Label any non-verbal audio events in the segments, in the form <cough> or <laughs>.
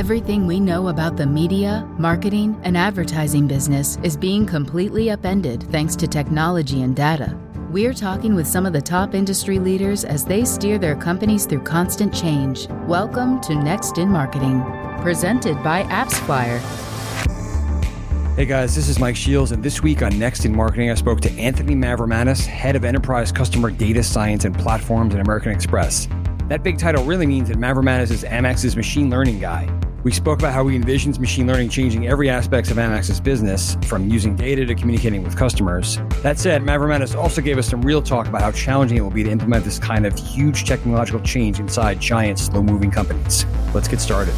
Everything we know about the media, marketing, and advertising business is being completely upended thanks to technology and data. We're talking with some of the top industry leaders as they steer their companies through constant change. Welcome to Next in Marketing, presented by AppsFlyer. Hey guys, this is Mike Shields, and this week on Next in Marketing, I spoke to Anthony Mavrommatis, Head of Enterprise Customer Data Science and Platforms at American Express. That big title really means that Mavrommatis is Amex's machine learning guy. We spoke about how he envisions machine learning changing every aspect of Amex's business, from using data to communicating with customers. That said, Mavrommatis also gave us some real talk about how challenging it will be to implement this kind of huge technological change inside giant, slow-moving companies. Let's get started.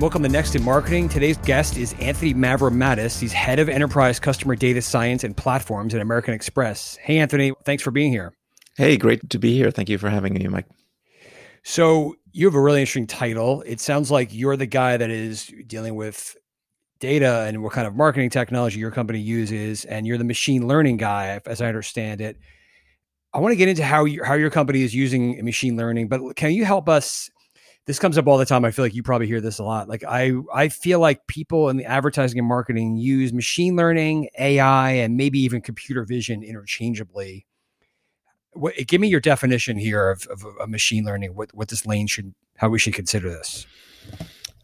Welcome to Next in Marketing. Today's guest is Anthony Mavrommatis. He's head of enterprise customer data science and platforms at American Express. Hey, Anthony, thanks for being here. Hey, great to be here. Thank you for having me, Mike. So, you have a really interesting title. It sounds like you're the guy that is dealing with data and what kind of marketing technology your company uses, and you're the machine learning guy, as I understand it. I want to get into how your how your company is using machine learning, but can you help us? This comes up all the time. I feel like you probably hear this a lot. Like I, I feel like people in the advertising and marketing use machine learning, AI, and maybe even computer vision interchangeably what, give me your definition here of, of, of, machine learning. What what this lane should, how we should consider this.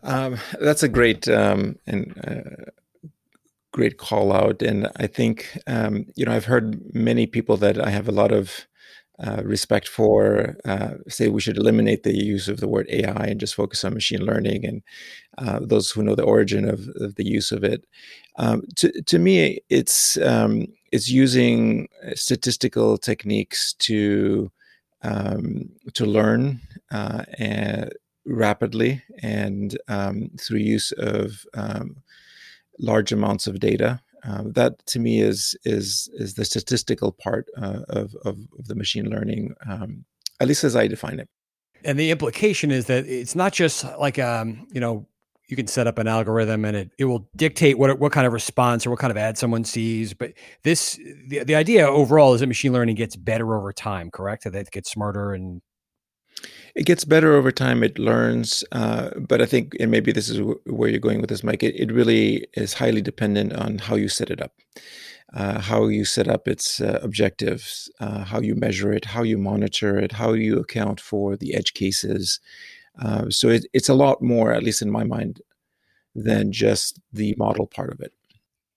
Um, that's a great um, and uh, great call out, and I think um, you know I've heard many people that I have a lot of uh, respect for uh, say we should eliminate the use of the word AI and just focus on machine learning and uh, those who know the origin of, of the use of it. Um, to, to me, it's um, it's using uh, statistical techniques to um, to learn uh, and rapidly and um, through use of um, large amounts of data um, that to me is is is the statistical part uh, of, of, the machine learning, um, at least as I define it. And the implication is that it's not just like um, you know you can set up an algorithm and it, it will dictate what what kind of response or what kind of ad someone sees. But this the, the idea overall is that machine learning gets better over time, correct? That it gets smarter and it gets better over time. It learns, uh, but I think, and maybe this is w- where you're going with this, Mike. It, it, really is highly dependent on how you set it up, uh, how you set up its uh, objectives, uh, how you measure it, how you monitor it, how you account for the edge cases. Uh, so it, it's a lot more, at least in my mind, than just the model part of it.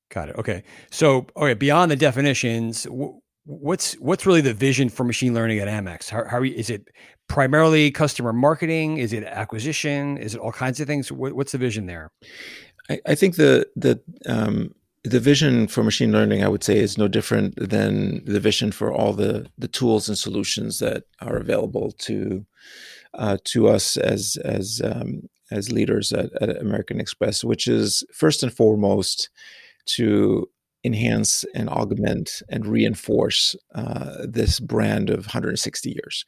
Got it. Okay. So, all right. beyond the definitions, w- what's what's really the vision for machine learning at Amex? How, how is it primarily customer marketing? Is it acquisition? Is it all kinds of things? What, what's the vision there? I, I think the the um, the vision for machine learning, I would say, is no different than the vision for all the the tools and solutions that are available to uh, to us as as um, as leaders at, at American Express, which is first and foremost to enhance and augment and reinforce uh, this brand of 160 years.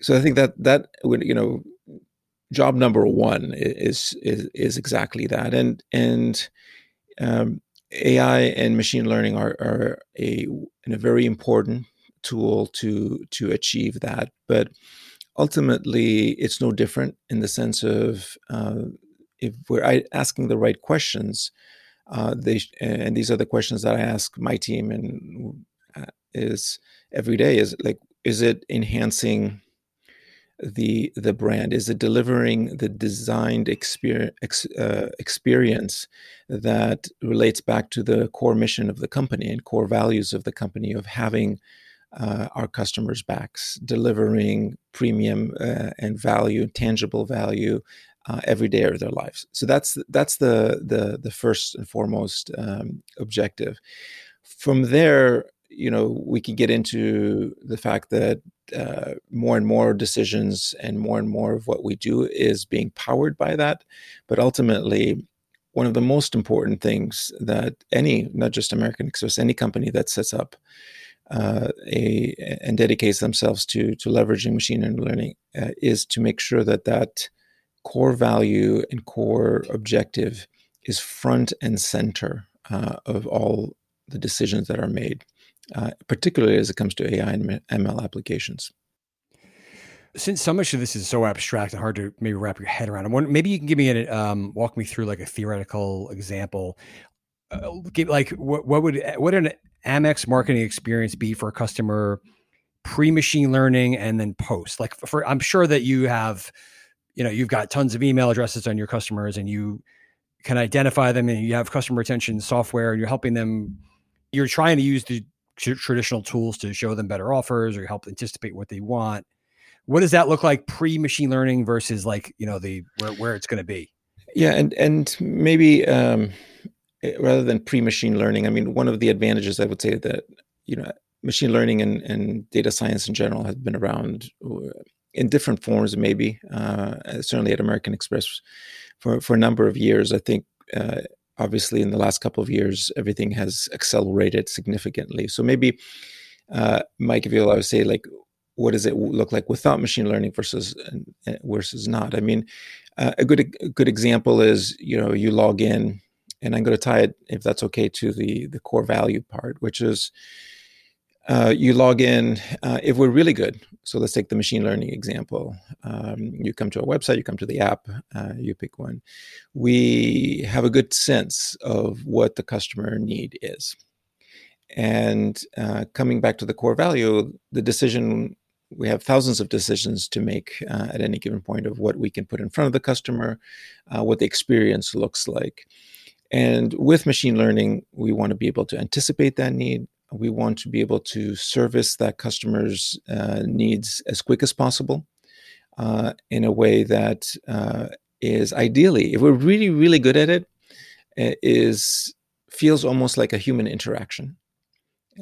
So I think that that would you know job number one is is is exactly that. And and um, AI and machine learning are, are a, a very important tool to to achieve that. But ultimately it's no different in the sense of uh, if we're asking the right questions uh, they and these are the questions that I ask my team and uh, is every day is like is it enhancing the the brand? Is it delivering the designed ex, uh, experience that relates back to the core mission of the company and core values of the company of having uh, our customers' backs, delivering premium uh, and value, tangible value uh, every day of their lives. So that's that's the the the first and foremost um, objective. From there, you know, we can get into the fact that uh, more and more decisions and more and more of what we do is being powered by that. But ultimately, one of the most important things that any, not just American Express, any company that sets up uh, a and dedicates themselves to to leveraging machine learning uh, is to make sure that that core value and core objective is front and center uh, of all the decisions that are made uh, particularly as it comes to AI and ML applications. since so much of this is so abstract and hard to maybe wrap your head around, I'm maybe you can give me an um, walk me through like a theoretical example. Like what what would what an Amex marketing experience be for a customer pre machine learning and then post? Like for I'm sure that you have, you know, you've got tons of email addresses on your customers and you can identify them and you have customer retention software and you're helping them. You're trying to use the traditional tools to show them better offers or help anticipate what they want what does that look like pre machine learning versus like you know the where, where it's going to be yeah and and maybe um, rather than pre machine learning i mean one of the advantages i would say that you know machine learning and, and data science in general has been around uh, in different forms maybe uh, certainly at american express for, for a number of years i think uh, obviously in the last couple of years everything has accelerated significantly so maybe uh, mike if you'll i would say like what does it look like without machine learning versus uh, versus not? I mean, uh, a good a good example is you know you log in, and I'm going to tie it if that's okay to the the core value part, which is uh, you log in uh, if we're really good. So let's take the machine learning example. Um, you come to a website, you come to the app, uh, you pick one. We have a good sense of what the customer need is. And uh, coming back to the core value, the decision we have thousands of decisions to make uh, at any given point of what we can put in front of the customer, uh, what the experience looks like. And with machine learning, we want to be able to anticipate that need. We want to be able to service that customer's uh, needs as quick as possible uh, in a way that uh, is ideally, if we're really, really good at it, is feels almost like a human interaction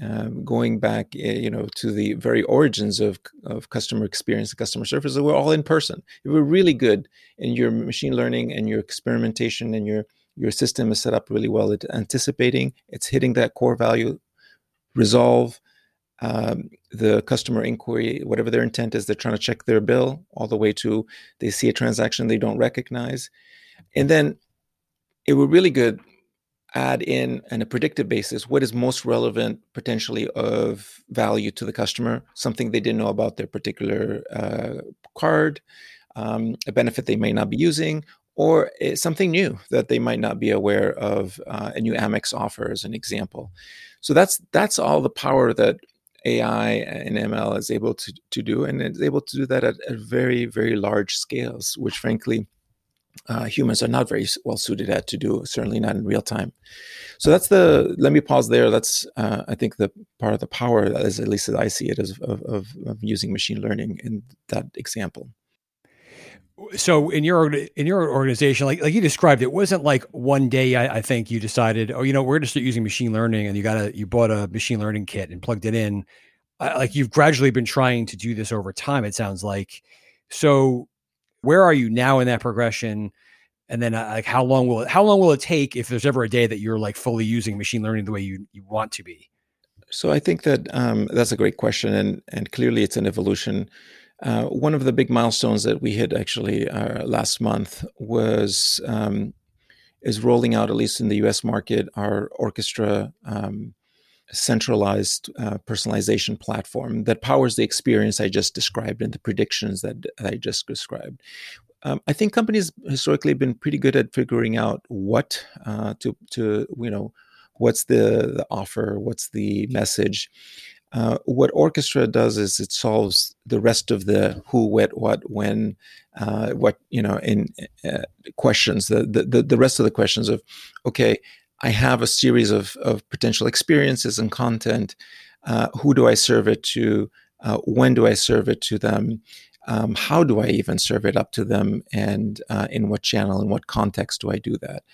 um, going back, eh, you know, to the very origins of, of customer experience and customer service, we're all in person. If we're really good in your machine learning and your experimentation and your your system is set up really well at anticipating, it's hitting that core value, resolve um, the customer inquiry, whatever their intent is, they're trying to check their bill, all the way to they see a transaction they don't recognize, and then it we're really good add in on a predictive basis what is most relevant potentially of value to the customer something they didn't know about their particular uh, card um, a benefit they may not be using or something new that they might not be aware of uh, a new amex offer as an example so that's that's all the power that ai and ml is able to, to do and it's able to do that at, at very very large scales which frankly uh, humans are not very well suited at to do, certainly not in real time. So that's the. Let me pause there. That's uh, I think the part of the power, as at least as I see it, is of, of, of using machine learning in that example. So in your in your organization, like like you described, it wasn't like one day. I, I think you decided, oh, you know, we're going to start using machine learning, and you got a you bought a machine learning kit and plugged it in. Like you've gradually been trying to do this over time. It sounds like. So where are you now in that progression? And then uh, like how long will it, how long will it take if there's ever a day that you're like fully using machine learning the way you, you want to be? So I think that um, that's a great question, and and clearly it's an evolution. Uh, one of the big milestones that we hit actually uh, last month was um, is rolling out at least in the U.S. market our orchestra um, centralized uh, personalization platform that powers the experience I just described and the predictions that I just described. Um, I think companies historically have been pretty good at figuring out what uh, to to you know what's the the offer, what's the message. Uh, what orchestra does is it solves the rest of the who, what, what, when, uh, what you know in uh, questions. The, the the rest of the questions of okay, I have a series of, of potential experiences and content. Uh, who do I serve it to? Uh, when do I serve it to them? Um, how do I even serve it up to them? And in what channel, in what context do I do that?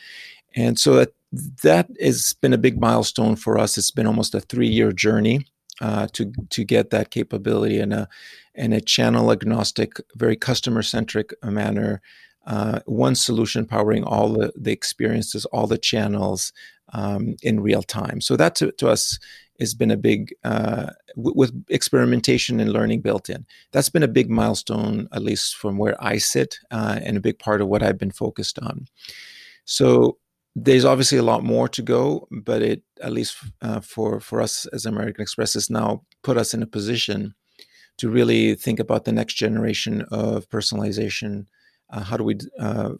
And so that, that has been a big milestone for us. It's been almost a three year journey. Uh, to to get that capability in a in a channel agnostic, very customer centric manner uh, one solution powering all the, the experiences, all the channels um, in real time. So that to, to, us has been a big, uh, w- with experimentation and learning built in. That's been a big milestone, at least from where I sit, uh, and a big part of what I've been focused on. So there's obviously a lot more to go, but it, at least uh, for for us as American Express, has now put us in a position to really think about the next generation of personalization. Uh, how do we uh,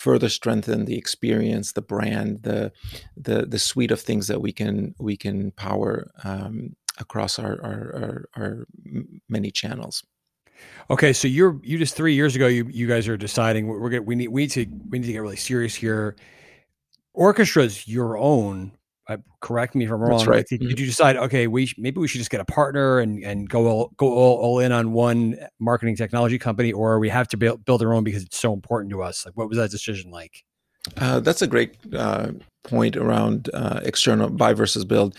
further strengthen the experience, the brand, the the the suite of things that we can we can power um, across our, our, our our many channels. Okay, so you're you just three years ago you you guys are deciding we're, we're gonna we need we need to we need to get really serious here. Orchestra's your own uh, correct me if I'm wrong. That's right. Did, mm-hmm. did, you decide, okay, we sh- maybe we should just get a partner and, and go all, go all, all in on one marketing technology company, or we have to build build our own because it's so important to us? Like, what was that decision like? Uh, that's a great uh, point around uh, external buy versus build.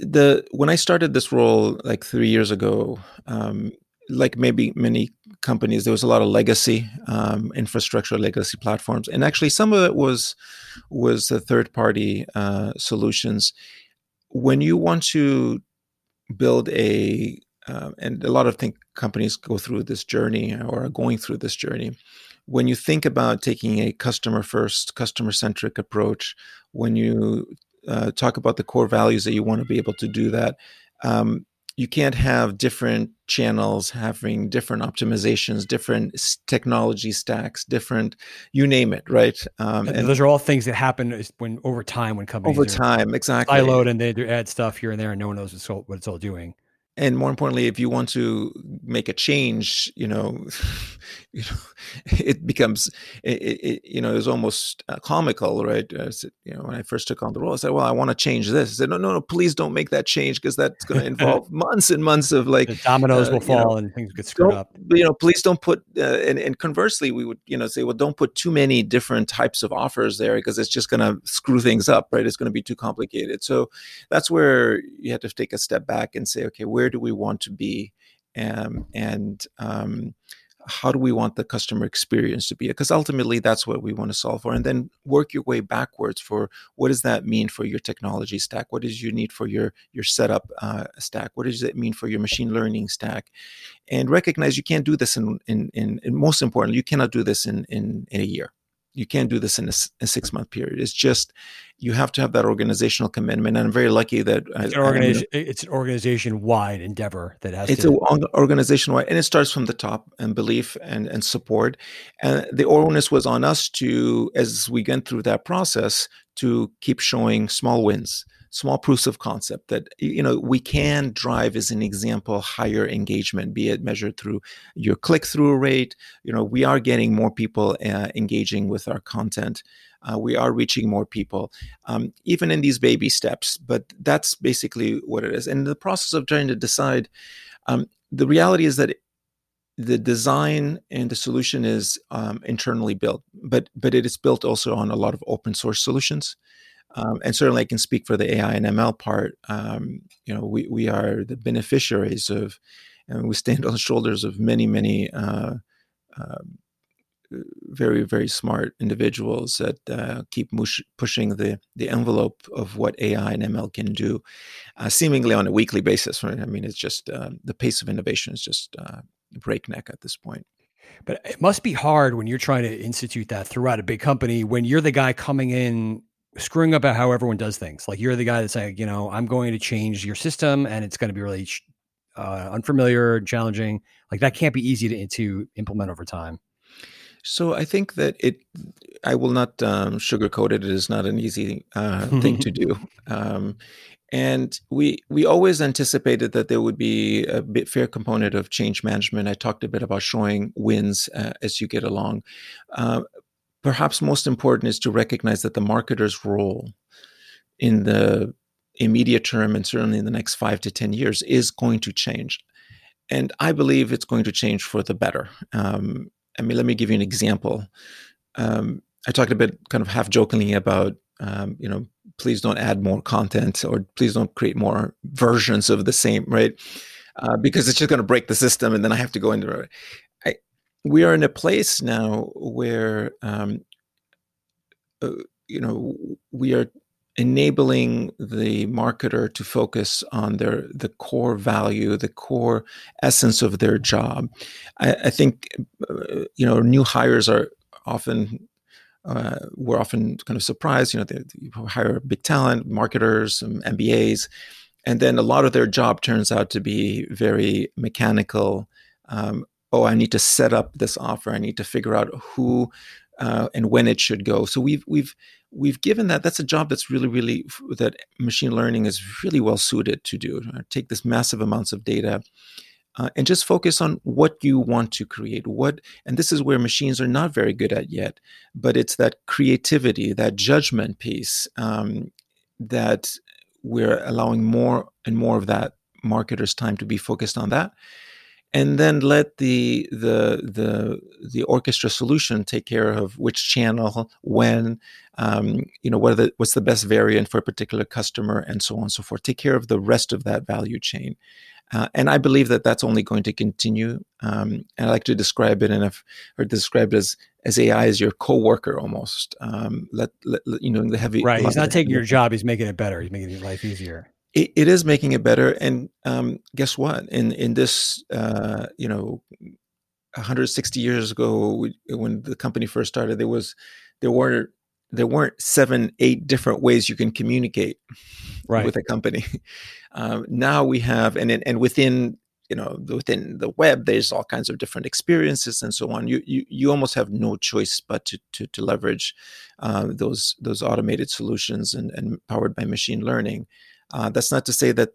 The when I started this role like three years ago, um, like maybe many companies, there was a lot of legacy um, infrastructure, legacy platforms, and actually some of it was was the third party uh, solutions. When you want to build a uh, and a lot of think companies go through this journey or are going through this journey. When you think about taking a customer first, customer centric approach, when you uh, talk about the core values that you want to be able to do that, um, you can't have different channels having different optimizations, different technology stacks, different you name it, right? Um, and, and, those are all things that happen when over time when companies over time exactly siloed and they add stuff here and there and no one knows what it's what it's all doing and more importantly if you want to make a change you know <laughs> <laughs> you know it becomes it, it you know it's almost uh, comical right? Uh, you know when i first took on the role i said well i want to change this. I said no no no please don't make that change because that's going <laughs> to involve months and months of like the dominoes uh, will fall know, and things get screwed up. you know please don't put uh, and, and conversely we would you know say well don't put too many different types of offers there because it's just going to screw things up right? It's going to be too complicated. So that's where you have to take a step back and say okay where where do we want to be um, and um, how do we want the customer experience to be? Because ultimately that's what we want to solve for and then work your way backwards for what does that mean for your technology stack? What does you need for your your setup uh, stack? What does it mean for your machine learning stack? And recognize you can't do this in in, in, in most importantly you cannot do this in in, in a year you can't do this in a, a six month period. It's just you have to have that organizational commitment. And I'm very lucky that it's an, organization, it's an organization wide endeavor that has. It's to- an organization wide, and it starts from the top and belief and and support. And the onus was on us to, as we went through that process, to keep showing small wins small proofs of concept that you know we can drive as an example higher engagement be it measured through your click through rate. You know we are getting more people uh, engaging with our content. Uh, we are reaching more people um, even in these baby steps but that's basically what it is. And the process of trying to decide um, the reality is that the design and the solution is um, internally built but but it is built also on a lot of open source solutions um, and certainly, I can speak for the AI and ML part. Um, you know, we we are the beneficiaries of, and we stand <laughs> on the shoulders of many, many uh, uh, very, very smart individuals that uh, keep mush- pushing the the envelope of what AI and ML can do, uh, seemingly on a weekly basis. Right? I mean, it's just uh, the pace of innovation is just uh, breakneck at this point. But it must be hard when you're trying to institute that throughout a big company when you're the guy coming in screwing up at how everyone does things. Like you're the guy that's like, you know, I'm going to change your system and it's going to be really uh, unfamiliar, challenging. Like that can't be easy to, to implement over time. So I think that it, I will not um, sugarcoat it. It is not an easy uh, thing to <laughs> do. Um, and we we always anticipated that there would be a bit fair component of change management. I talked a bit about showing wins uh, as you get along, uh, perhaps most important is to recognize that the marketer's role in the immediate term and certainly in the next five to 10 years is going to change. And I believe it's going to change for the better. Um, I mean, let me give you an example. Um, I talked a bit kind of half jokingly about, um, you know, please don't add more content or please don't create more versions of the same, right? Uh, because it's just going to break the system and then I have to go into it we are in a place now where um, uh, you know we are enabling the marketer to focus on their the core value the core essence of their job i, I think uh, you know new hires are often uh, we're often kind of surprised you know they, they hire big talent marketers mbas and then a lot of their job turns out to be very mechanical. Um, oh, I need to set up this offer. I need to figure out who uh, and when it should go. So we've we've we've given that. That's a job that's really really that machine learning is really well suited to do. Take this massive amounts of data. Uh, and just focus on what you want to create what and this is where machines are not very good at yet but it's that creativity that judgment piece um, that we're allowing more and more of that marketers time to be focused on that and then let the the the the orchestra solution take care of which channel when um, you know what the, what's the best variant for a particular customer and so on and so forth take care of the rest of that value chain uh, and I believe that that's only going to continue. Um, and I like to describe it, and I've heard described as as AI as your co-worker almost. Um, let, let, you know the heavy right. He's not taking your job; he's making it better. He's making your life easier it, it is making it better. And um, guess what? In in this, uh, you know, 160 years ago, when the company first started, there was there weren't there weren't seven, eight different ways you can communicate right. with a company. <laughs> Um, now we have, and and within you know within the web, there's all kinds of different experiences and so on. You you you almost have no choice but to to, to leverage uh, those those automated solutions and, and powered by machine learning. Uh, that's not to say that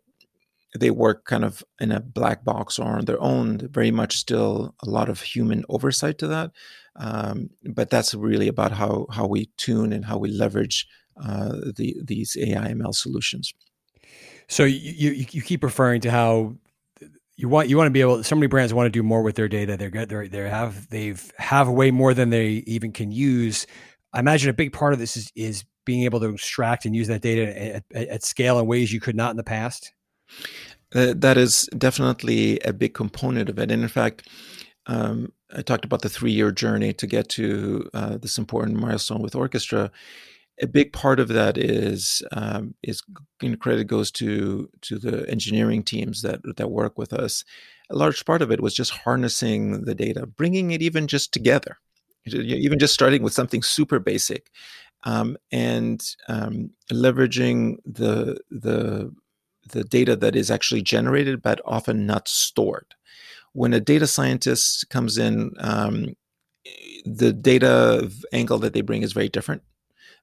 they work kind of in a black box or on their own. Very much still a lot of human oversight to that. Um, but that's really about how how we tune and how we leverage uh, the these AI ML solutions. So you, you you keep referring to how you want you want to be able. So many brands want to do more with their data. They're good. They they have they've have way more than they even can use. I imagine a big part of this is is being able to extract and use that data at, at, scale in ways you could not in the past? Uh, that is definitely a big component of it. And in fact, um, I talked about the three year journey to get to uh, this important milestone with orchestra. A big part of that is um, is credit goes to to the engineering teams that that work with us. A large part of it was just harnessing the data, bringing it even just together, even just starting with something super basic, um, and um, leveraging the the the data that is actually generated but often not stored. When a data scientist comes in, um, the data angle that they bring is very different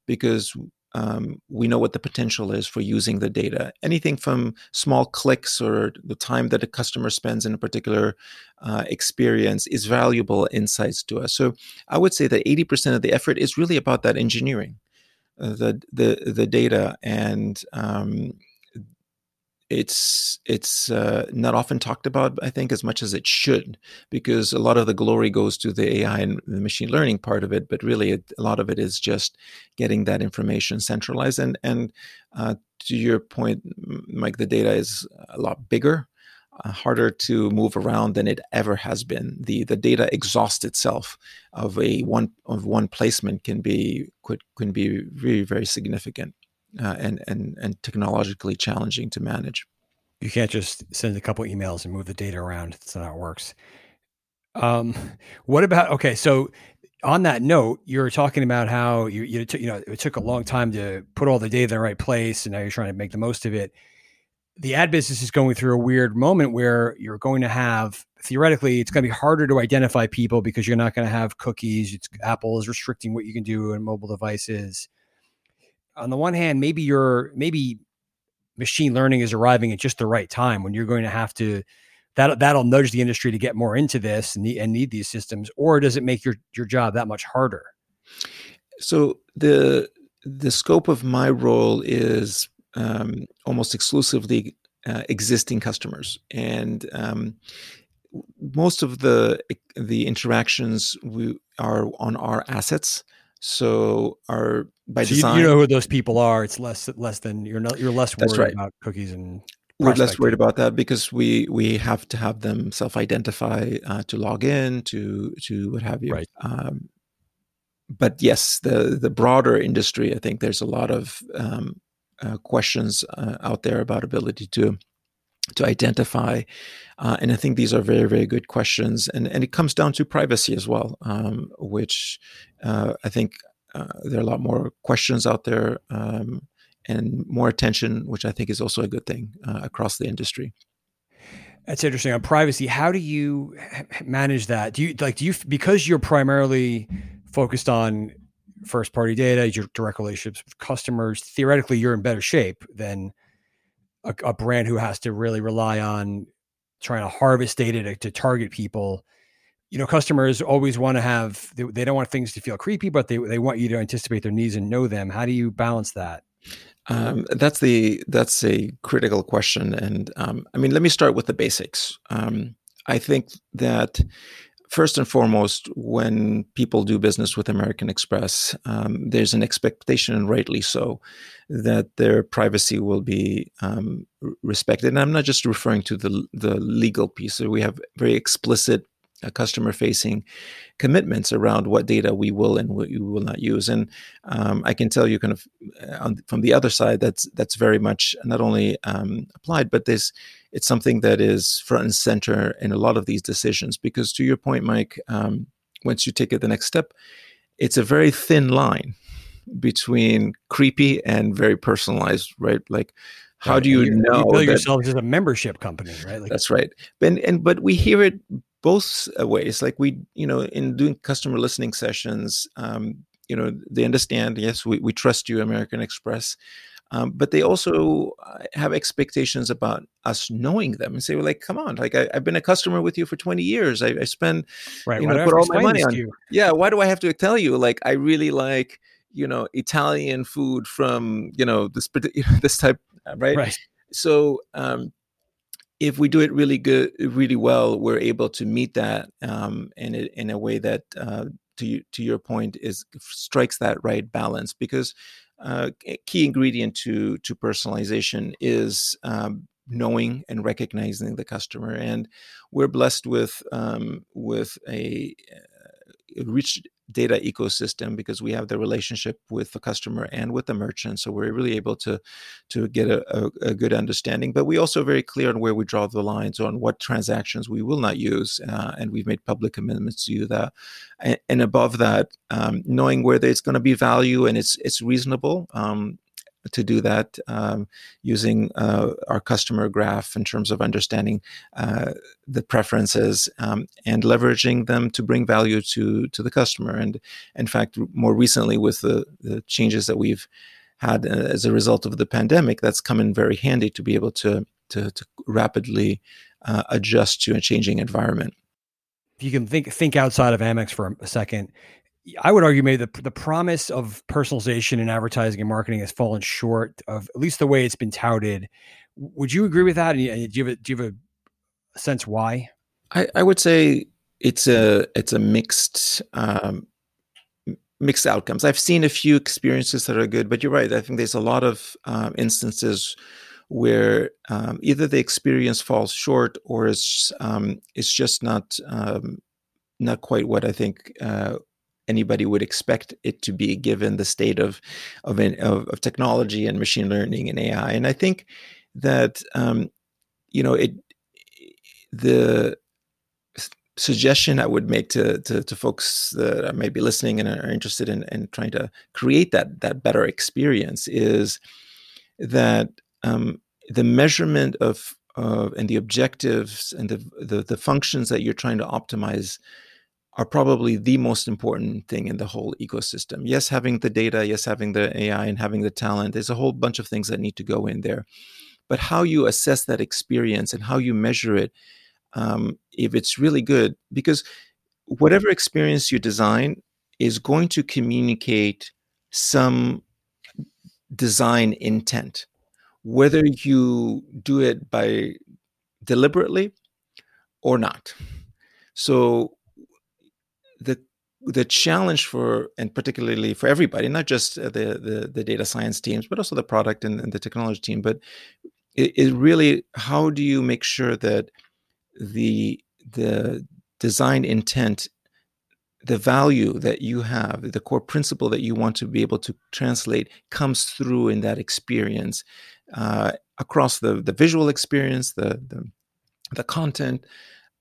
because um, we know what the potential is for using the data. Anything from small clicks or the time that a customer spends in a particular uh, experience is valuable insights to us. So I would say that 80% of the effort is really about that engineering, uh, the the the data, and um, it's it's uh, not often talked about i think as much as it should because a lot of the glory goes to the ai and the machine learning part of it but really it, a lot of it is just getting that information centralized. And and uh, to your point mike the data is a lot bigger uh, harder to move around than it ever has been. The the data exhaust itself of a one of one placement can be could can be very very significant uh, and and and technologically challenging to manage. You can't just send a couple emails and move the data around. That's not how it works. Um, <laughs> what about okay? So on that note, you were talking about how you you, t- you know it took a long time to put all the data in the right place, and now you're trying to make the most of it. The ad business is going through a weird moment where you're going to have theoretically it's going to be harder to identify people because you're not going to have cookies. It's, Apple is restricting what you can do in mobile devices on the one hand, maybe you're maybe machine learning is arriving at just the right time when you're going to have to that that'll nudge the industry to get more into this and need, and need these systems, or does it make your your job that much harder? So the the scope of my role is um, almost exclusively uh, existing customers, and um, most of the the interactions we are on our assets. So our by so design, you, know who those people are. It's less less than you're not you're less worried right. about cookies and. We're less worried about that because we we have to have them self-identify uh, to log in to to what have you. Right. Um, but yes, the the broader industry, I think there's a lot of um, uh, questions uh, out there about ability to to identify. Uh, and I think these are very, very good questions. And, and it comes down to privacy as well, um, which uh, I think uh, there are a lot more questions out there. Um, and more attention, which I think is also a good thing uh, across the industry. That's interesting on privacy. How do you manage that? Do you like do you because you're primarily focused on first party data, your direct relationships with customers. Theoretically, you're in better shape than a, a brand who has to really rely on trying to harvest data to, to target people you know, customers always want to have, they, they, don't want things to feel creepy, but they, they want you to anticipate their needs and know them. How do you balance that? Um, that's the that's a critical question, and um, I mean, let me start with the basics. Um, I think that first and foremost, when people do business with American Express, um, there's an expectation, and rightly so, that their privacy will be um, respected. And I'm not just referring to the the legal piece. So we have very explicit uh, customer facing commitments around what data we will and what we will not use. And um, I can tell you kind of uh, on, from the other side, that's that's very much not only um, applied, but this it's something that is front and center in a lot of these decisions. Because to your point, Mike, um, once you take it the next step, it's a very thin line between creepy and very personalized, right? Like how right. do you, know you bill yourself as a membership company right like, that's right and, and but we hear it both uh, ways like we you know in doing customer listening sessions um, you know they understand yes we, we trust you american express um, but they also uh, have expectations about us knowing them and say well like come on like I, have been a customer with you for 20 years. I, I spend right, you know put all my money on you? Yeah why do i have to tell you like i really like you know italian food from you know this <laughs> this type uh, right? Right. So um, if we do it really good, really well, we're able to meet that um, in a, in a way that, uh, to to your point, is strikes that right balance. Because uh, key ingredient to to personalization is um, knowing and recognizing the customer, and we're blessed with um, with a, a rich data ecosystem because we have the relationship with the customer and with the merchant so we're really able to to get a, a, a good understanding but we also very clear on where we draw the lines on what transactions we will not use uh, and we've made public commitments to do that. And, and above that um, knowing where there's going to be value and it's it's reasonable um, to do that um, using uh, our customer graph in terms of understanding uh, the preferences um, and leveraging them to bring value to to the customer. And in fact, more recently with the, the changes that we've had uh, as a result of the pandemic, that's come in very handy to be able to to, to rapidly uh, adjust to a changing environment. If you can think think outside of Amex for a second, I would argue maybe the the promise of personalization in advertising and marketing has fallen short of at least the way it's been touted. Would you agree with that? And do you have a, do you have a sense why? I, I would say it's a it's a mixed um, mixed outcomes. I've seen a few experiences that are good, but you're right. I think there's a lot of um, instances where um, either the experience falls short or it's um, it's just not um, not quite what I think uh, anybody would expect it to be given the state of of, of, of technology and machine learning and AI. And I think that um, you know it the suggestion I would make to, to, to folks that may be listening and are interested in, in trying to create that that better experience is that um, the measurement of uh, and the objectives and the, the, the functions that you're trying to optimize are probably the most important thing in the whole ecosystem. Yes, having the data, yes, having the AI and having the talent, there's a whole bunch of things that need to go in there. But how you assess that experience and how you measure it, um, if it's really good, because whatever experience you design is going to communicate some design intent, whether you do it by deliberately or not. So the the challenge for and particularly for everybody not just the the, the data science teams but also the product and, and the technology team but it, it, really how do you make sure that the the design intent the value that you have the core principle that you want to be able to translate comes through in that experience uh, across the the visual experience the the, the content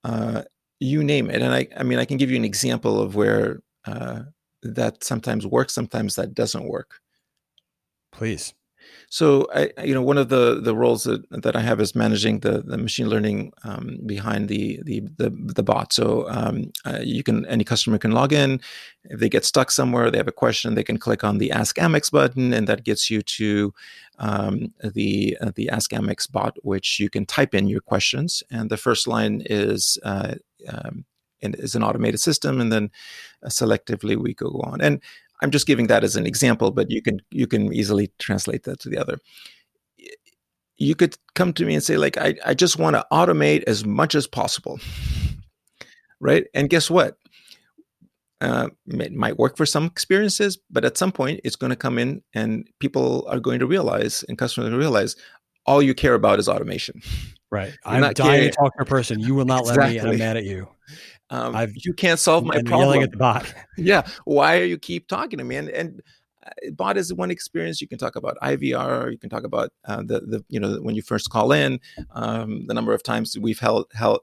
uh, you name it. And I, I mean, I can give you an example of where uh, that sometimes works, sometimes that doesn't work. Please. So I, you know, one of the the roles that, that I have is managing the the machine learning um, behind the the the, the bot. So um, uh, you can any customer can log in. If they get stuck somewhere, they have a question, they can click on the Ask Amex button, and that gets you to um, the uh, the Ask Amex bot, which you can type in your questions, and the first line is. Uh, um, is an automated system, and then uh, selectively we go on. And I'm just giving that as an example, but you can you can easily translate that to the other. You could come to me and say, like, I, I just want to automate as much as possible. right. And guess what? Uh, it might work for some experiences, but at some point it's going to come in and people are going to realize and customers realize all you care about is automation. Right. You're I'm dying caring. to talk to a person. You will not exactly. let me, and I'm mad at you. Um, I've, you can't solve my problem. Yelling at the bot. <laughs> yeah. Why are you keep talking to me? And and uh, bot is one experience. You can talk about IVR. You can talk about uh, the the you know when you first call in, um, the number of times we've held held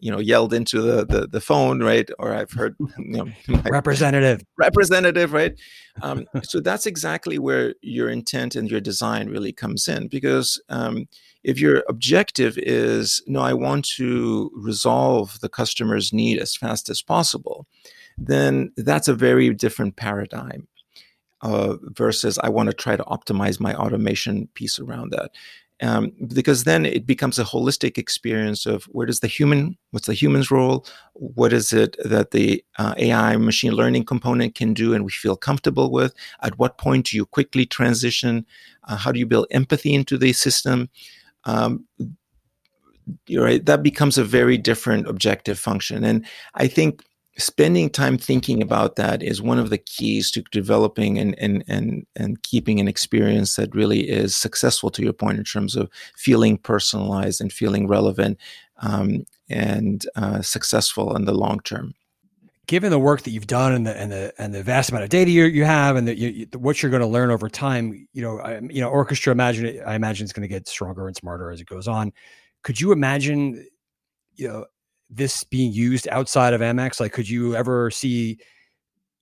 you know yelled into the, the, the phone right or i've heard <laughs> you know <laughs> representative representative right um, so that's exactly where your intent and your design really comes in because um, if your objective is no i want to resolve the customer's need as fast as possible then that's a very different paradigm uh, versus i want to try to optimize my automation piece around that. Um, because then it becomes a holistic experience of where does the human what's the human's role? What is it that the uh, ai machine learning component can do and we feel comfortable with? At what point do you quickly transition? Uh, how do you build empathy into the system um, right that becomes a very different objective function. And i think spending time thinking about that is one of the keys to developing and and and and keeping an experience that really is successful to your point in terms of feeling personalized and feeling relevant um, and uh, successful in the long term given the work that you've done and the and the and the vast amount of data you, you have and the, you, what you're going to learn over time you know I, you know orchestra imagine it, i imagine it's going to get stronger and smarter as it goes on could you imagine you know this being used outside of Amex? Like, could you ever see,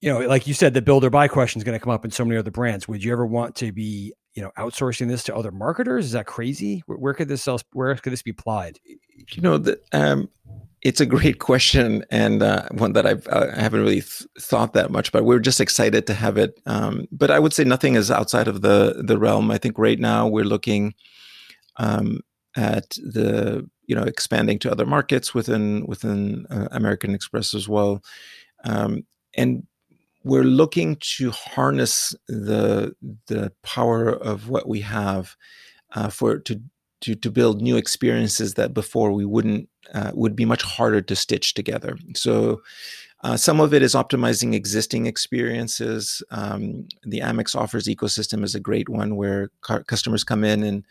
you know, like you said, the build or buy question is going to come up in so many other brands. Would you ever want to be, you know, outsourcing this to other marketers? Is that crazy? Where, where could this else, where could this be applied? You know, the, um, it's a great question and uh, one that I've, uh, I haven't really th- thought that much, but we're just excited to have it. Um, but I would say nothing is outside of the the realm. I think right now we're looking um, at the you know expanding to other markets within within uh, American Express as well, um, and we're looking to harness the the power of what we have uh, for to to to build new experiences that before we wouldn't uh, would be much harder to stitch together. So. Uh, some of it is optimizing existing experiences. Um, the Amex offers ecosystem is a great one where car- customers come in and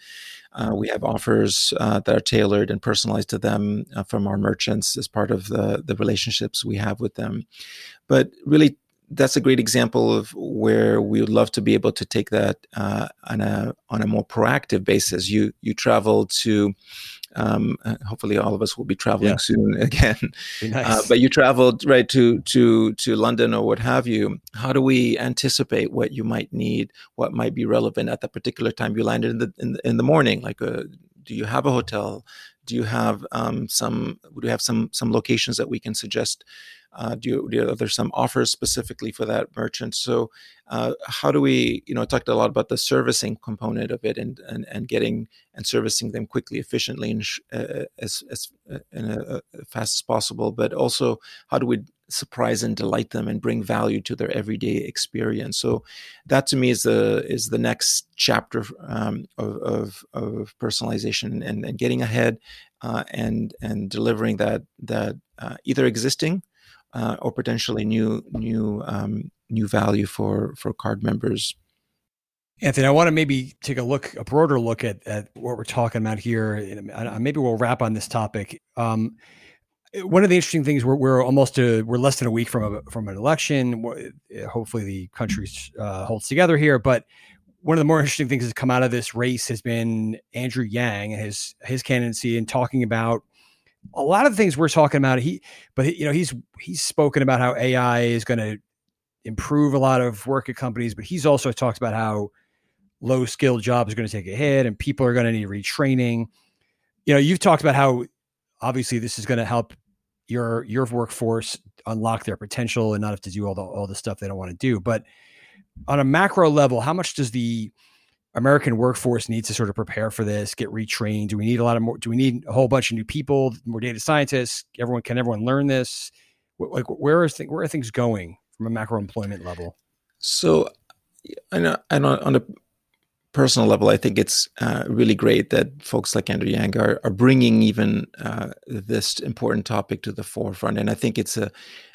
uh, we have offers uh, that are tailored and personalized to them uh, from our merchants as part of the, the relationships we have with them. But really, that's a great example of where we would love to be able to take that uh, on a on a more proactive basis. You you travel to um, uh, hopefully, all of us will be traveling yeah. soon <laughs> again. Uh, nice. Uh, but you traveled right to to to London or what have you. How do we anticipate what you might need, what might be relevant at the particular time you landed in the in, in the morning? Like, uh, do you have a hotel? Do you have um, some? Do you have some some locations that we can suggest? Uh, do, you, do you, are there some offers specifically for that merchant? So, uh, how do we, you know, talked a lot about the servicing component of it and and, and getting and servicing them quickly, efficiently, and sh- uh, as as uh, in a, a fast as possible. But also, how do we surprise and delight them and bring value to their everyday experience? So, that to me is the is the next chapter um, of, of, of personalization and, and getting ahead uh, and and delivering that that uh, either existing uh, or potentially new new um, new value for for card members. Anthony, I want to maybe take a look, a broader look at, at what we're talking about here. And maybe we'll wrap on this topic. Um, one of the interesting things we're, we're almost a, we're less than a week from a, from an election. Hopefully, the country uh, holds together here. But one of the more interesting things that's come out of this race has been Andrew Yang, and his his candidacy, and talking about a lot of the things we're talking about, he, but you know, he's he's spoken about how AI is going to improve a lot of work at companies, but he's also talked about how low skilled jobs are going to take a hit and people are going to need retraining. You know, you've talked about how obviously this is going to help your your workforce unlock their potential and not have to do all the all the stuff they don't want to do. But on a macro level, how much does the American workforce need to sort of prepare for this, get retrained? Do we need a lot of more? Do we need a whole bunch of new people, more data scientists? Everyone can everyone learn this? Like where is th- where are things going from a macro employment level? So, I know, and on, on a personal level, I think it's uh, really great that folks like Andrew Yang are, are bringing even uh, this important topic to the forefront. And I think it's a,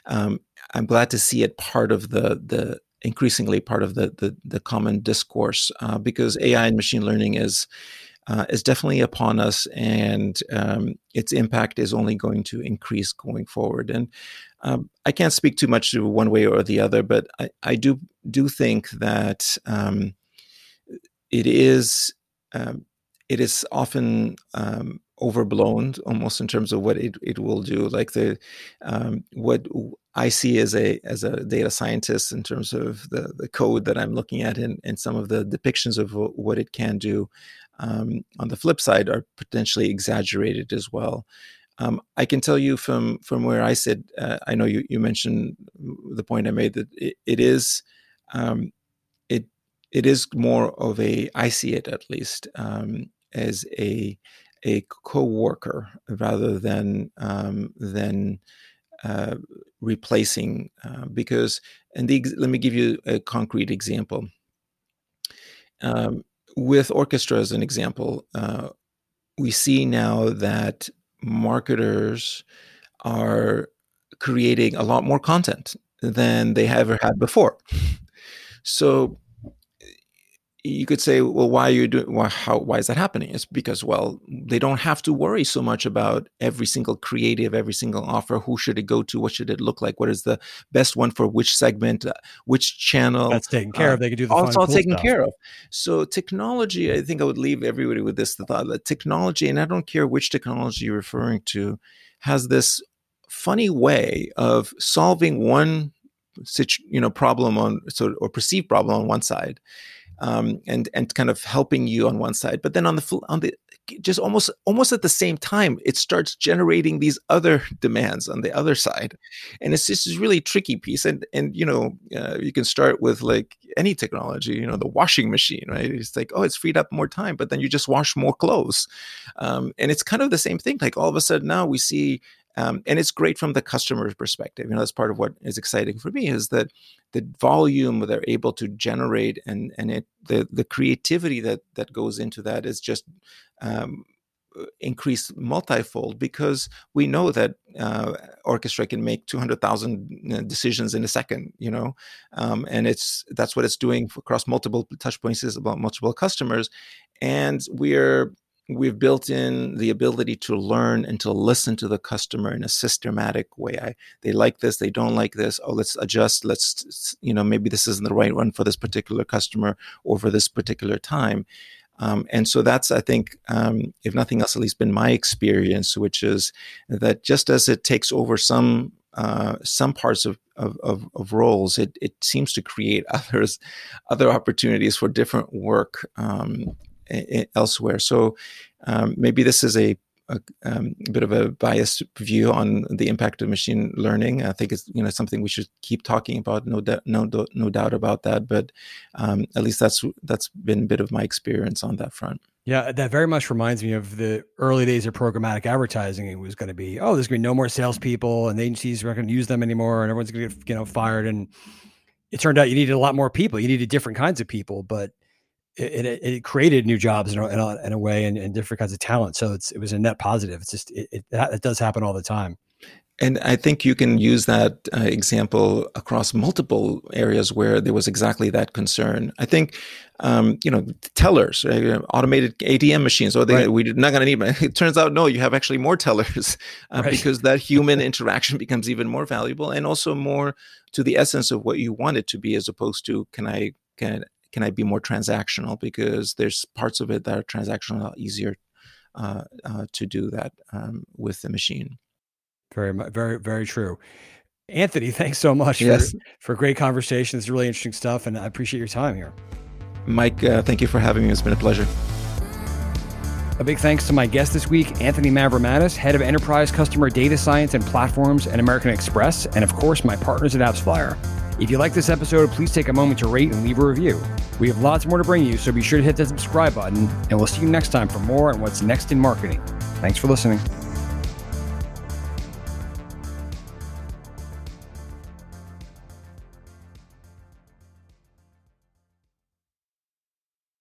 um, I'm glad to see it part of the the increasingly part of the the, the common discourse uh, because AI and machine learning is. Uh, is definitely upon us, and um, its impact is only going to increase going forward. And um, I can't speak too much to one way or the other, but I, I do do think that um, it is um, it is often um, overblown almost in terms of what it, it will do like the um, what i see as a as a data scientist in terms of the the code that i'm looking at and, and some of the depictions of what it can do um, on the flip side are potentially exaggerated as well um, I can tell you from from where I sit. Uh, I know you you mentioned the point I made that it, it is um, it is more of a i see it at least um, as a a co-worker rather than um, than uh, replacing uh, because and the, let me give you a concrete example. Um, with orchestra as an example uh, we see now that marketers are creating a lot more content than they ever had before. So you could say, well, why are you doing? Why, how? Why is that happening? It's because, well, they don't have to worry so much about every single creative, every single offer. Who should it go to? What should it look like? What is the best one for which segment, uh, which channel? That's taken care uh, of. They can do the all, all cool taken stuff. care of. So technology, I think I would leave everybody with this: the thought that technology, and I don't care which technology you're referring to, has this funny way of solving one you know problem on so or perceived problem on one side um, and and kind of helping you on one side, but then on the on the just almost almost at the same time, it starts generating these other demands on the other side, and it's just this really tricky piece. And and you know uh, you can start with like any technology, you know the washing machine, right? It's like oh, it's freed up more time, but then you just wash more clothes, um, and it's kind of the same thing. Like all of a sudden now we see um, and it's great from the customer's perspective. You know, that's part of what is exciting for me is that the volume they're able to generate and and it the the creativity that that goes into that is just um, increased multifold because we know that uh, orchestra can make 200,000 uh, decisions in a second, you know, um, and it's that's what it's doing across multiple touch points about multiple customers, and we're we've built in the ability to learn and to listen to the customer in a systematic way. I, they like this, they don't like this. Oh, let's adjust. Let's, you know, maybe this isn't the right one for this particular customer or for this particular time. Um, and so that's, I think, um, if nothing else, at least been my experience, which is that just as it takes over some uh, some parts of, of, of, of, roles, it, it seems to create <laughs> others, other opportunities for different work um, elsewhere. So um, maybe this is a, a um, bit of a biased view on the impact of machine learning. I think it's you know something we should keep talking about. No doubt, no, no doubt about that. But um, at least that's that's been a bit of my experience on that front. Yeah, that very much reminds me of the early days of programmatic advertising. It was going to be, oh, there's going to be no more salespeople, and agencies are not going to use them anymore, and everyone's going to get you know fired. And it turned out you needed a lot more people. You needed different kinds of people, but it, it, it, created new jobs in a, in a, in a way and, and, different kinds of talent. So it's, it was a net positive. It's just, it, it, does happen all the time. And I think you can use that uh, example across multiple areas where there was exactly that concern. I think, um, you know, tellers, right? automated ATM machines, or oh, they, right. we're not going to need. Them. <laughs> It turns out, no, you have actually more tellers <laughs> uh, right. because that <laughs> human interaction becomes even more valuable and also more to the essence of what you want it to be, as opposed to can I can can I be more transactional? Because there's parts of it that are transactional, easier uh, uh, to do that um, with the machine. Very, very, very true. Anthony, <laughs> thanks so much yes. for, for great conversation. It's really interesting stuff, and I appreciate your time here. Mike, uh, thank you for having me. It's been a pleasure. A big thanks to my guest this week, Anthony Mavromatis, Head of Enterprise Customer Data Science and Platforms at American Express, and of course, my partners at AppsFlyer. If you like this episode, please take a moment to rate and leave a review. We have lots more to bring you, so be sure to hit the subscribe button, and we'll see you next time for more on what's next in marketing. Thanks for listening.